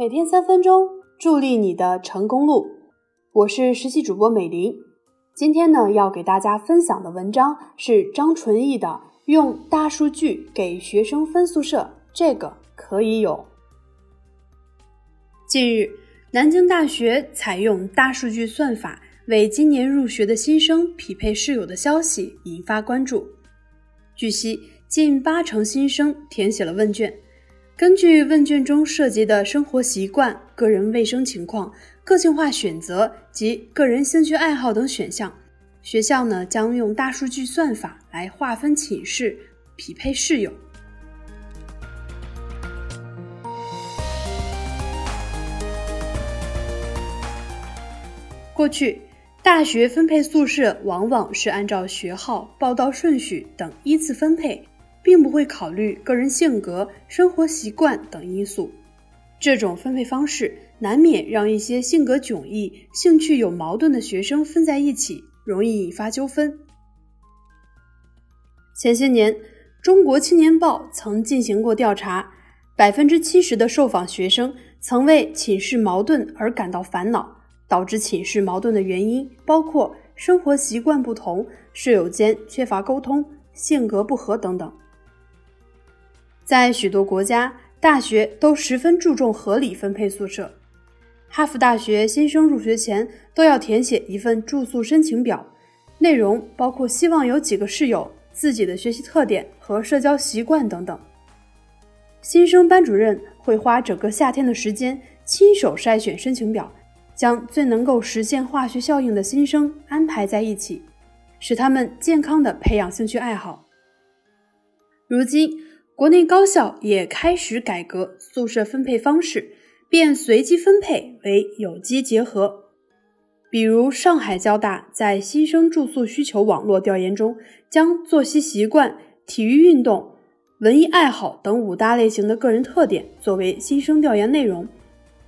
每天三分钟，助力你的成功路。我是实习主播美玲。今天呢，要给大家分享的文章是张纯义的《用大数据给学生分宿舍》，这个可以有。近日，南京大学采用大数据算法为今年入学的新生匹配室友的消息引发关注。据悉，近八成新生填写了问卷。根据问卷中涉及的生活习惯、个人卫生情况、个性化选择及个人兴趣爱好等选项，学校呢将用大数据算法来划分寝室、匹配室友。过去，大学分配宿舍往往是按照学号、报到顺序等依次分配。并不会考虑个人性格、生活习惯等因素，这种分配方式难免让一些性格迥异、兴趣有矛盾的学生分在一起，容易引发纠纷。前些年，《中国青年报》曾进行过调查，百分之七十的受访学生曾为寝室矛盾而感到烦恼，导致寝室矛盾的原因包括生活习惯不同、室友间缺乏沟通、性格不合等等。在许多国家，大学都十分注重合理分配宿舍。哈佛大学新生入学前都要填写一份住宿申请表，内容包括希望有几个室友、自己的学习特点和社交习惯等等。新生班主任会花整个夏天的时间亲手筛选申请表，将最能够实现化学效应的新生安排在一起，使他们健康的培养兴趣爱好。如今。国内高校也开始改革宿舍分配方式，变随机分配为有机结合。比如，上海交大在新生住宿需求网络调研中，将作息习惯、体育运动、文艺爱好等五大类型的个人特点作为新生调研内容，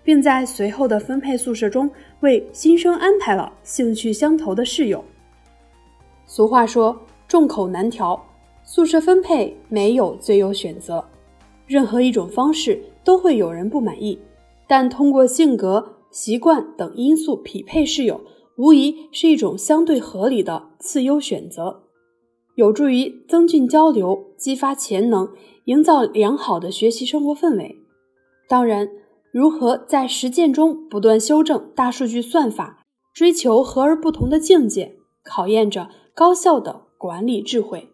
并在随后的分配宿舍中为新生安排了兴趣相投的室友。俗话说：“众口难调。”宿舍分配没有最优选择，任何一种方式都会有人不满意。但通过性格、习惯等因素匹配室友，无疑是一种相对合理的次优选择，有助于增进交流、激发潜能、营造良好的学习生活氛围。当然，如何在实践中不断修正大数据算法，追求和而不同的境界，考验着高效的管理智慧。